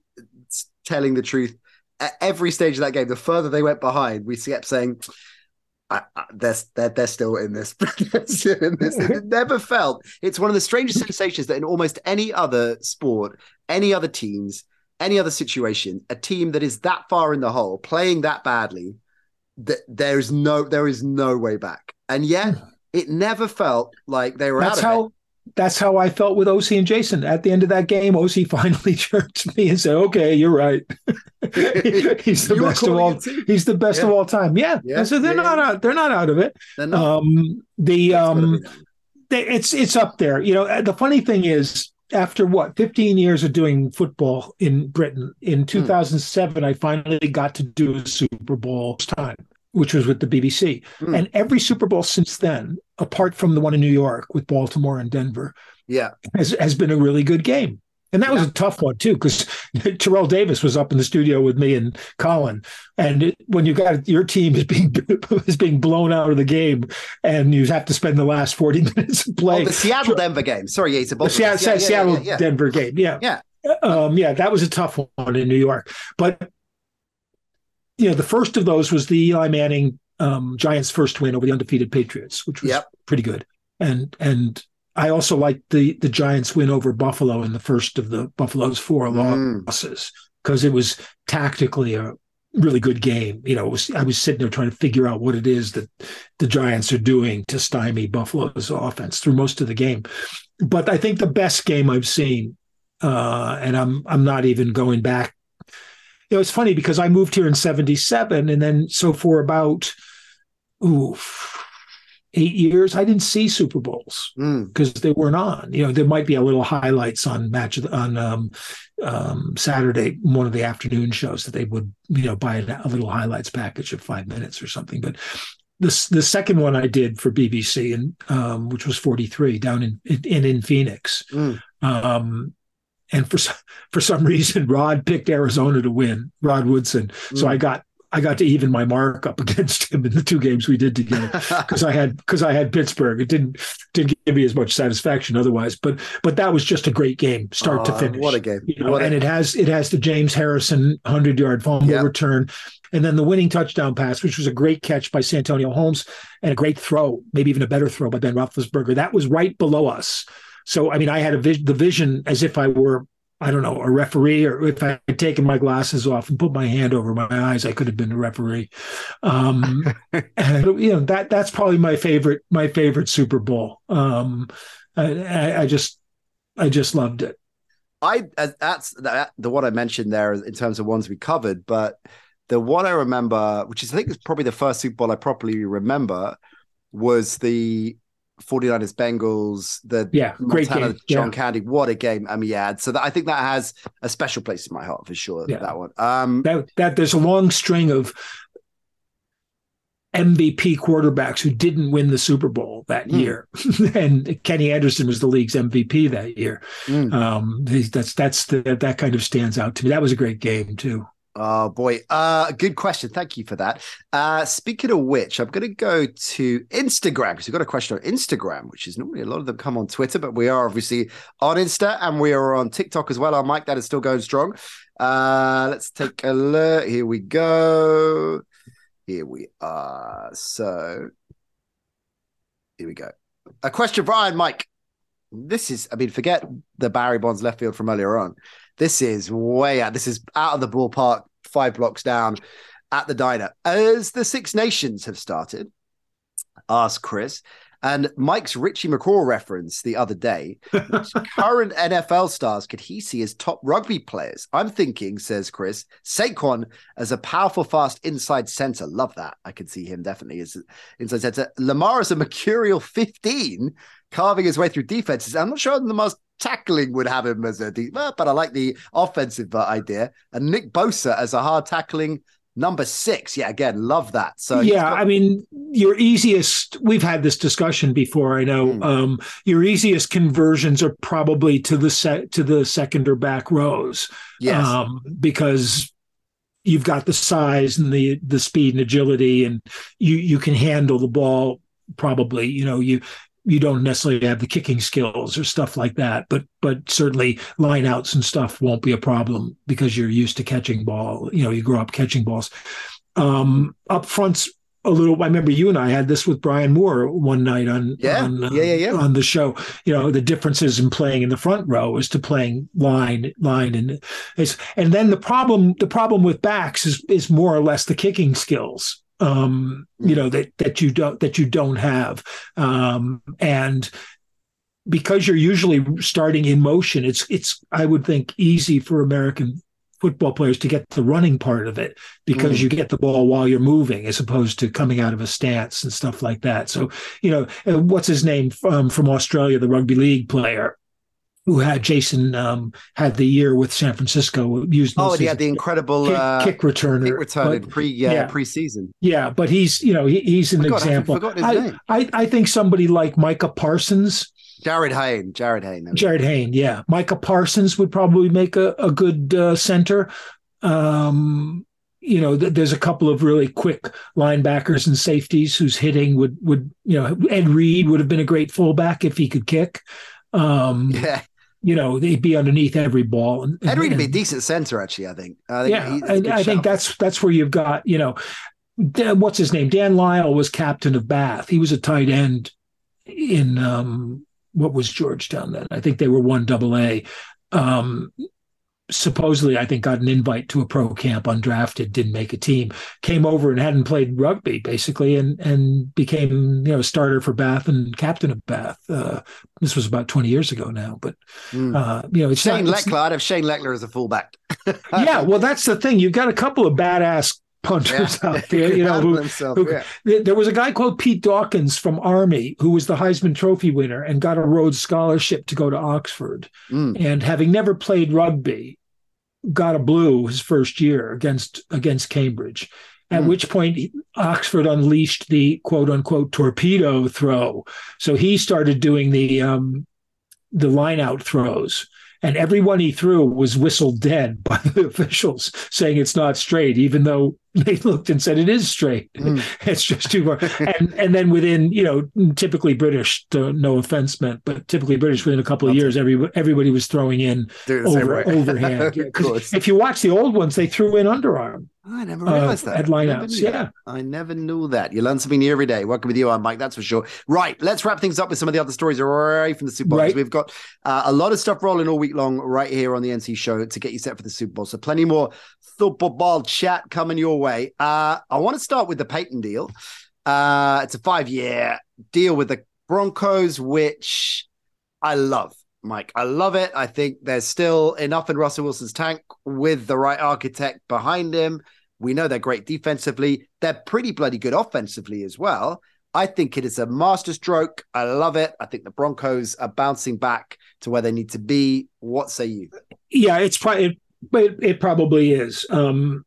telling the truth. At every stage of that game, the further they went behind, we kept saying, I, I, they're, they're, they're still in this. still in this. It never felt. It's one of the strangest sensations that in almost any other sport, any other teams, any other situation, a team that is that far in the hole, playing that badly, that there is no there is no way back. And yet hmm. it never felt like they were that's how, it. that's how I felt with OC and Jason. At the end of that game, OC finally turned to me and said, "Okay, you're right. he's the best of all. He's the best yeah. of all time." Yeah. yeah. So they're yeah, not out. They're not out of it. Um, the um, they, it's it's up there. You know, the funny thing is, after what 15 years of doing football in Britain, in hmm. 2007, I finally got to do a Super Bowl time which was with the BBC. Mm. And every Super Bowl since then, apart from the one in New York with Baltimore and Denver, yeah, has, has been a really good game. And that yeah. was a tough one too, because Terrell Davis was up in the studio with me and Colin. And it, when you got your team is being is being blown out of the game, and you have to spend the last forty minutes playing oh, the Seattle Denver game. Sorry, yeah, it's a the Seattle, yeah, Seattle yeah, Denver game. Yeah, yeah, um, yeah. That was a tough one in New York, but you know, the first of those was the Eli Manning um, Giants' first win over the undefeated Patriots, which was yep. pretty good. And and I also liked the the Giants' win over Buffalo in the first of the Buffalo's four mm. losses because it was tactically a really good game. You know, was, I was sitting there trying to figure out what it is that the Giants are doing to stymie Buffalo's offense through most of the game. But I think the best game I've seen, uh, and I'm I'm not even going back you know, it's funny because I moved here in 77. And then, so for about, ooh, eight years, I didn't see Super Bowls because mm. they weren't on. You know, there might be a little highlights on match on um, um, Saturday, one of the afternoon shows that they would, you know, buy a, a, little highlights package of five minutes or something. But this the second one I did for BBC and um, which was 43 down in in in Phoenix. Mm. Um, and for for some reason Rod picked Arizona to win. Rod Woodson. Mm. So I got I got to even my mark up against him in the two games we did together because I had because I had Pittsburgh. It didn't didn't give me as much satisfaction otherwise, but but that was just a great game, start uh, to finish. What a game! You know, and a- it has it has the James Harrison hundred yard fumble yep. return, and then the winning touchdown pass, which was a great catch by Santonio Holmes and a great throw, maybe even a better throw by Ben Roethlisberger. That was right below us. So, I mean, I had a vis- the vision as if I were, I don't know, a referee, or if I had taken my glasses off and put my hand over my eyes, I could have been a referee. Um, and you know that that's probably my favorite my favorite Super Bowl. Um, I, I just I just loved it. I that's that, the one I mentioned there in terms of ones we covered, but the one I remember, which is I think is probably the first Super Bowl I properly remember, was the 49ers Bengals, the yeah, great Montana, game. John yeah. Candy. What a game. I mean, yeah. So that, I think that has a special place in my heart for sure. Yeah. That one. Um, that, that there's a long string of MVP quarterbacks who didn't win the Super Bowl that mm. year, and Kenny Anderson was the league's MVP that year. Mm. Um, that's that's the, that kind of stands out to me. That was a great game too. Oh boy, uh, good question. Thank you for that. Uh, speaking of which, I'm going to go to Instagram because we've got a question on Instagram, which is normally a lot of them come on Twitter, but we are obviously on Insta and we are on TikTok as well. Our mic that is still going strong. Uh, let's take a look. Here we go. Here we are. So here we go. A question Brian, Mike. This is, I mean, forget the Barry Bonds left field from earlier on. This is way out. This is out of the ballpark, five blocks down at the diner. As the Six Nations have started, asked Chris, and Mike's Richie McCaw reference the other day, current NFL stars could he see as top rugby players? I'm thinking, says Chris, Saquon as a powerful, fast inside center. Love that. I could see him definitely as inside center. Lamar as a mercurial 15, carving his way through defenses. I'm not sure Lamar's tackling would have him as a deep, but I like the offensive idea. And Nick Bosa as a hard tackling number six. Yeah, again, love that. So yeah, got- I mean, your easiest. We've had this discussion before. I know mm. um, your easiest conversions are probably to the set to the second or back rows. Yes, um, because you've got the size and the the speed and agility, and you you can handle the ball probably you know you you don't necessarily have the kicking skills or stuff like that, but but certainly lineouts and stuff won't be a problem because you're used to catching ball. You know, you grow up catching balls. Um, up front's a little. I remember you and I had this with Brian Moore one night on yeah on, uh, yeah, yeah, yeah. on the show. You know, the differences in playing in the front row is to playing line line and and then the problem the problem with backs is is more or less the kicking skills um, you know that that you don't that you don't have, um, and because you're usually starting in motion, it's it's I would think easy for American football players to get the running part of it because mm. you get the ball while you're moving as opposed to coming out of a stance and stuff like that. So, you know, what's his name from, from Australia, the rugby league player? Who had Jason um, had the year with San Francisco used. Oh, he had the incredible kick, uh, kick returner, kick but, pre uh, yeah, preseason. Yeah, but he's you know he, he's an forgot, example. I, I, I think somebody like Micah Parsons. Jarryd Hayne, Jarryd Hayne, Jarryd Hayne, yeah. Micah Parsons would probably make a, a good uh, center. Um, you know, th- there's a couple of really quick linebackers and safeties whose hitting would would you know Ed Reed would have been a great fullback if he could kick. Um, yeah you know, they'd be underneath every ball. And, Ed Reed would be a decent center, actually. I think. I think yeah, and I think that's that's where you've got, you know, what's his name? Dan Lyle was captain of Bath. He was a tight end in um, what was Georgetown then? I think they were one double A. Um, supposedly I think got an invite to a pro camp undrafted, didn't make a team, came over and hadn't played rugby basically and and became, you know, a starter for Bath and captain of Bath. Uh, this was about 20 years ago now, but mm. uh, you know, it's Shane not, Lechler. I'd have Shane Lechler as a fullback. yeah, well, that's the thing. You've got a couple of badass punters yeah. out there. You know, who, himself, who, yeah. there was a guy called Pete Dawkins from Army who was the Heisman Trophy winner and got a Rhodes Scholarship to go to Oxford. Mm. And having never played rugby, got a blue his first year against against Cambridge. At mm. which point Oxford unleashed the quote unquote torpedo throw. So he started doing the um, the line out throws and everyone he threw was whistled dead by the officials, saying it's not straight, even though they looked and said it is straight. Mm. It's just too far. and and then within you know typically British, no offense meant, but typically British within a couple of years, every everybody was throwing in over, overhand. if you watch the old ones, they threw in underarm. I never realized uh, that. At lineouts, yeah. That. I never knew that. You learn something new every day. Welcome with you, I'm Mike. That's for sure. Right, let's wrap things up with some of the other stories right from the Super Bowl. Right. We've got uh, a lot of stuff rolling all week long right here on the NC Show to get you set for the Super Bowl. So plenty more football chat coming your way. Uh, I want to start with the Payton deal. Uh, it's a five-year deal with the Broncos, which I love. Mike. I love it. I think there's still enough in Russell Wilson's tank with the right architect behind him. We know they're great defensively. They're pretty bloody good offensively as well. I think it is a masterstroke. I love it. I think the Broncos are bouncing back to where they need to be. What say you? Yeah, it's probably it, it probably is. Um,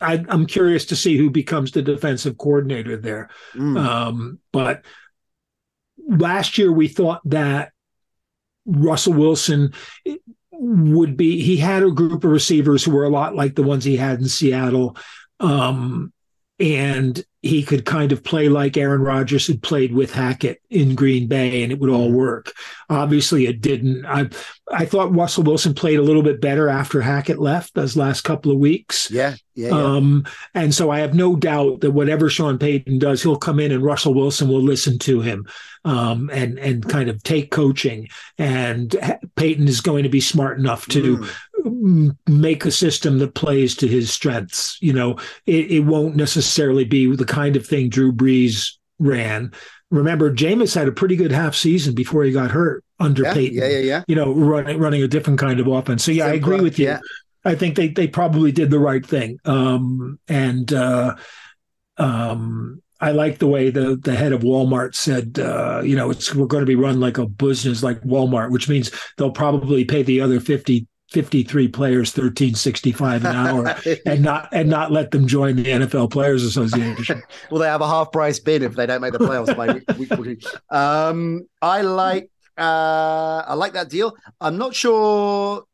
I, am curious to see who becomes the defensive coordinator there. Mm. Um, but last year we thought that Russell Wilson would be he had a group of receivers who were a lot like the ones he had in Seattle. Um, and he could kind of play like Aaron Rodgers had played with Hackett in Green Bay, and it would all work. Obviously, it didn't. I I thought Russell Wilson played a little bit better after Hackett left those last couple of weeks. Yeah, yeah, yeah. Um, and so I have no doubt that whatever Sean Payton does, he'll come in and Russell Wilson will listen to him um, and and kind of take coaching. And Payton is going to be smart enough to mm make a system that plays to his strengths. You know, it, it won't necessarily be the kind of thing Drew Brees ran. Remember, Jameis had a pretty good half season before he got hurt under yeah, Payton. Yeah, yeah, yeah. You know, running running a different kind of offense. So yeah, Same I agree with you. Yeah. I think they they probably did the right thing. Um, and uh, um, I like the way the the head of Walmart said, uh, you know, it's we're going to be run like a business like Walmart, which means they'll probably pay the other fifty 53 players 1365 an hour and not and not let them join the NFL Players Association. well, they have a half price bid if they don't make the playoffs by week, week Um, I like uh, I like that deal. I'm not sure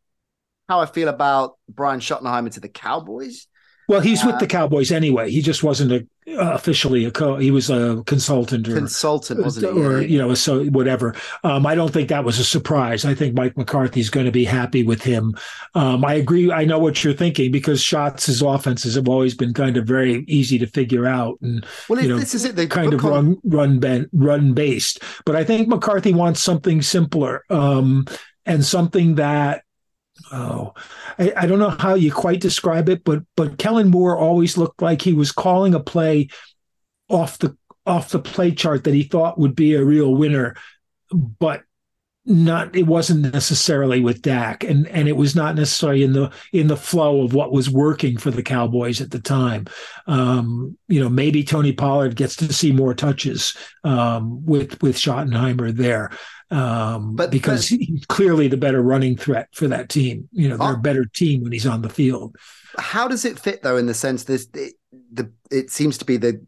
how I feel about Brian Schottenheimer to the Cowboys. Well, he's uh, with the Cowboys anyway. He just wasn't a uh, officially a co he was a consultant or consultant wasn't he? or you know so whatever. Um, i don't think that was a surprise. I think mike mccarthy's going to be happy with him. Um, i agree i know what you're thinking because shots' offenses have always been kind of very easy to figure out and well you know, this is it. They kind of run run ben, run based. But i think mccarthy wants something simpler um, and something that oh, I, I, don't know how you quite describe it, but but Kellen Moore always looked like he was calling a play off the off the play chart that he thought would be a real winner, but not it wasn't necessarily with Dak and and it was not necessarily in the in the flow of what was working for the Cowboys at the time. Um, you know, maybe Tony Pollard gets to see more touches um, with with Schottenheimer there. Um, but because but, he's clearly the better running threat for that team. You know, they're a better team when he's on the field. How does it fit though in the sense this it, the it seems to be the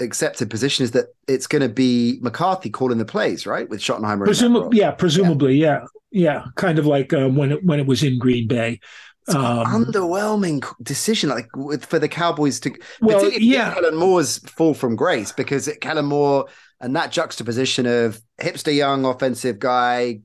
accepted position is that it's going to be McCarthy calling the plays, right? With Schottenheimer. Presumably, yeah, presumably, yeah. yeah, yeah, kind of like um, when it when it was in Green Bay. Um, underwhelming decision, like with, for the Cowboys to. Well, yeah, Kellen Moore's fall from grace because it, Kellen Moore and that juxtaposition of hipster young offensive guy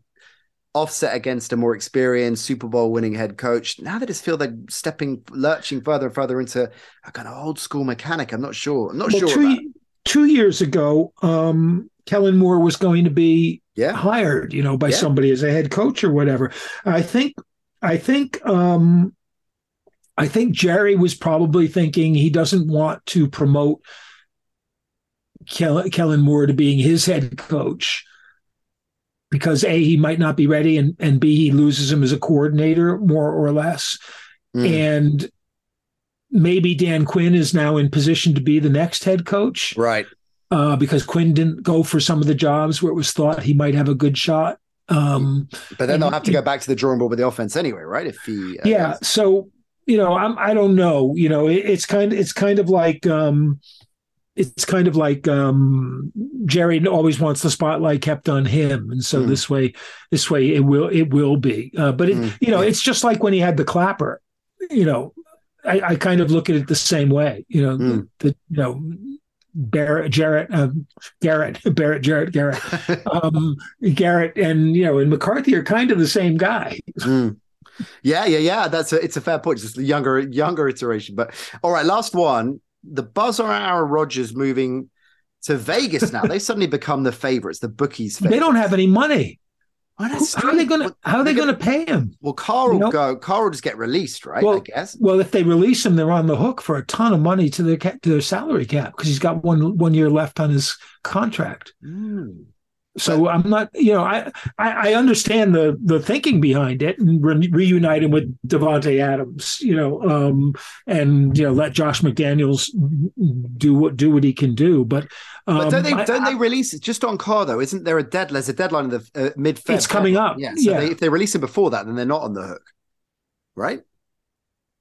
offset against a more experienced Super Bowl winning head coach. Now they just feel they're stepping, lurching further and further into a kind of old school mechanic. I'm not sure. I'm not well, sure. Two, two years ago, um, Kellen Moore was going to be yeah. hired, you know, by yeah. somebody as a head coach or whatever. I think, I think, um, I think Jerry was probably thinking he doesn't want to promote Kellen Moore to being his head coach because a he might not be ready and and b he loses him as a coordinator more or less. Mm. and maybe dan quinn is now in position to be the next head coach right. uh, because quinn didn't go for some of the jobs where it was thought he might have a good shot. Um, but then they'll have to go back to the drawing board with the offense anyway right? If he uh, yeah so you know i'm i don't know you know it, it's kind of it's kind of like um it's kind of like um, Jerry always wants the spotlight kept on him, and so mm. this way, this way it will it will be. Uh, but it, mm. you know, it's just like when he had the clapper. You know, I, I kind of look at it the same way. You know, mm. the, the, you know Barrett, Jarrett, um, Garrett, Barrett, Jarrett, Garrett, um, Garrett, and you know, and McCarthy are kind of the same guy. Mm. Yeah, yeah, yeah. That's a, it's a fair point. Just a younger, younger iteration. But all right, last one the buzz on Aaron Rodgers moving to Vegas now. they suddenly become the favorites, the bookies. Favorites. They don't have any money. how are they going to how are they going to pay him? Well, Carr you know? go. Carr will just get released, right? Well, I guess. Well, if they release him, they're on the hook for a ton of money to their to their salary cap because he's got one one year left on his contract. Mm. So I'm not, you know, I, I, I understand the the thinking behind it and re- reunite him with Davante Adams, you know, um, and you know let Josh McDaniels do what do what he can do. But, um, but don't they I, don't they release it just on car though? Isn't there a dead there's a deadline in the uh, mid? It's coming up. Yeah. So yeah. They, if they release him before that, then they're not on the hook, right?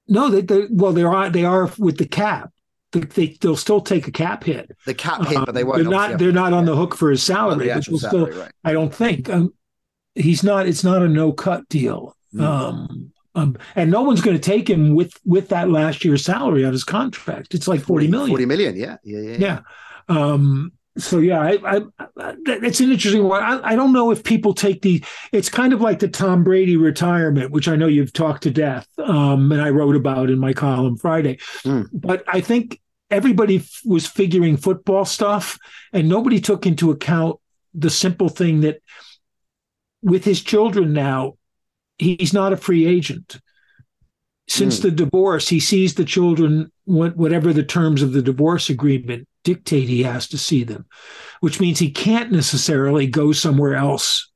No, they, they well they are they are with the cap they they'll still take a cap hit. The cap hit, but they won't. They're not. They're not on the hook for his salary, which will salary, still. Right. I don't think. Um, he's not. It's not a no cut deal. Mm. Um, um, and no one's going to take him with with that last year's salary on his contract. It's like 40 million. 40 million, yeah. Yeah, yeah. Yeah. yeah. Um, so yeah, I, I, I, it's an interesting one. I, I don't know if people take the. It's kind of like the Tom Brady retirement, which I know you've talked to death, um, and I wrote about in my column Friday. Mm. But I think everybody f- was figuring football stuff, and nobody took into account the simple thing that with his children now, he's not a free agent. Since mm. the divorce, he sees the children, whatever the terms of the divorce agreement dictate he has to see them, which means he can't necessarily go somewhere else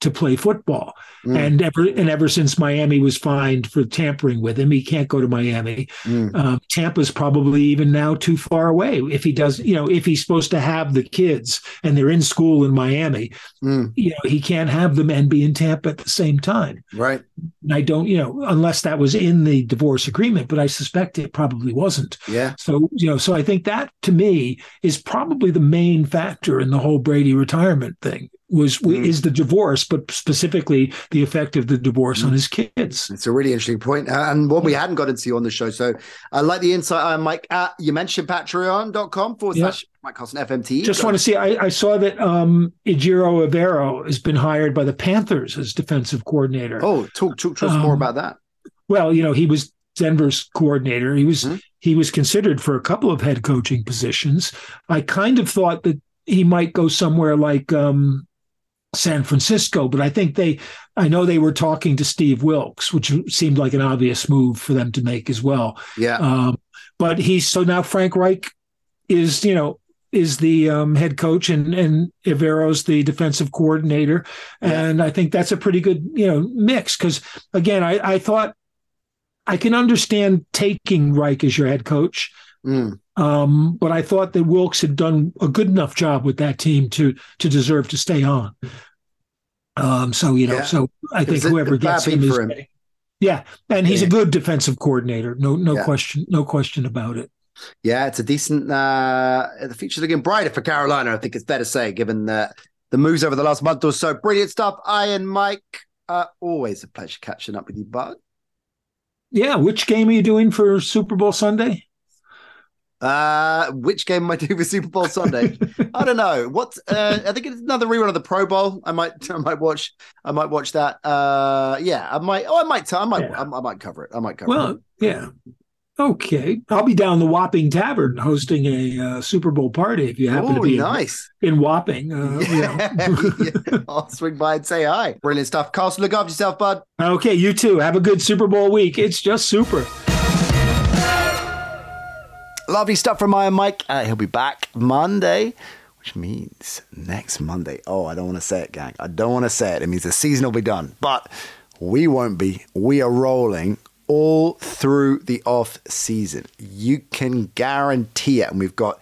to play football. Mm. And ever and ever since Miami was fined for tampering with him, he can't go to Miami. Mm. Um, Tampa's probably even now too far away. If he does, you know, if he's supposed to have the kids and they're in school in Miami, mm. you know, he can't have them and be in Tampa at the same time. Right. And I don't, you know, unless that was in the divorce agreement, but I suspect it probably wasn't. Yeah. So you know, so I think that to me is probably the main factor in the whole Brady retirement thing was mm. is the divorce, but specifically the effect of the divorce mm. on his kids. It's a really interesting point. Uh, and what we hadn't got into on the show. So I like the insight, uh, Mike. Uh, you mentioned patreon.com forward yeah. slash Mike Carlson FMT. Just want to see, I, I, saw that um, Ejiro has been hired by the Panthers as defensive coordinator. Oh, talk, talk to us um, more about that. Well, you know, he was Denver's coordinator. He was mm-hmm. he was considered for a couple of head coaching positions. I kind of thought that he might go somewhere like um, San Francisco, but I think they, I know they were talking to Steve Wilks, which seemed like an obvious move for them to make as well. Yeah. Um, but he's so now Frank Reich is, you know, is the um, head coach and and Evero's the defensive coordinator, yeah. and I think that's a pretty good you know mix. Because again, I I thought I can understand taking Reich as your head coach. Mm. Um, but I thought that Wilks had done a good enough job with that team to to deserve to stay on. Um, so you know, yeah. so I think whoever gets him is him. yeah, and he's yeah. a good defensive coordinator. No, no yeah. question, no question about it. Yeah, it's a decent. Uh, the future's looking brighter for Carolina. I think it's fair to say, given the the moves over the last month or so. Brilliant stuff. Ian Mike, uh, always a pleasure catching up with you, bud. Yeah, which game are you doing for Super Bowl Sunday? Uh, which game am I doing for Super Bowl Sunday? I don't know. What? Uh, I think it's another rerun of the Pro Bowl. I might, I might watch. I might watch that. Uh, yeah, I might. Oh, I might. I might. Yeah. I, I, might cover it. I might cover well, it. Well, yeah. Okay, I'll be down the Wapping Tavern hosting a uh, Super Bowl party if you happen Ooh, to be nice in, in Wapping. Uh, yeah. yeah. I'll swing by and say hi. Brilliant stuff, Carlson. Look after yourself, bud. Okay, you too. Have a good Super Bowl week. It's just super. Lovely stuff from Iron Mike. Uh, he'll be back Monday, which means next Monday. Oh, I don't want to say it, gang. I don't want to say it. It means the season will be done, but we won't be. We are rolling all through the off season. You can guarantee it. And we've got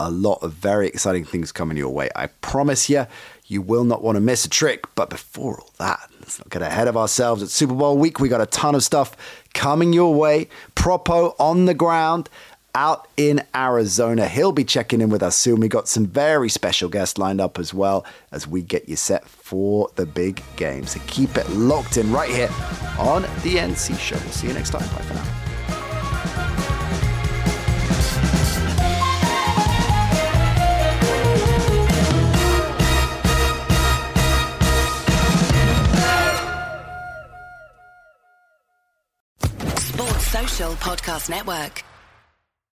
a lot of very exciting things coming your way. I promise you, you will not want to miss a trick. But before all that, let's not get ahead of ourselves. It's Super Bowl week, we got a ton of stuff coming your way. Propo on the ground out in Arizona. He'll be checking in with us soon. We got some very special guests lined up as well as we get you set for the big game. So keep it locked in right here on the NC Show. We'll see you next time. Bye for now. Sports Social Podcast Network.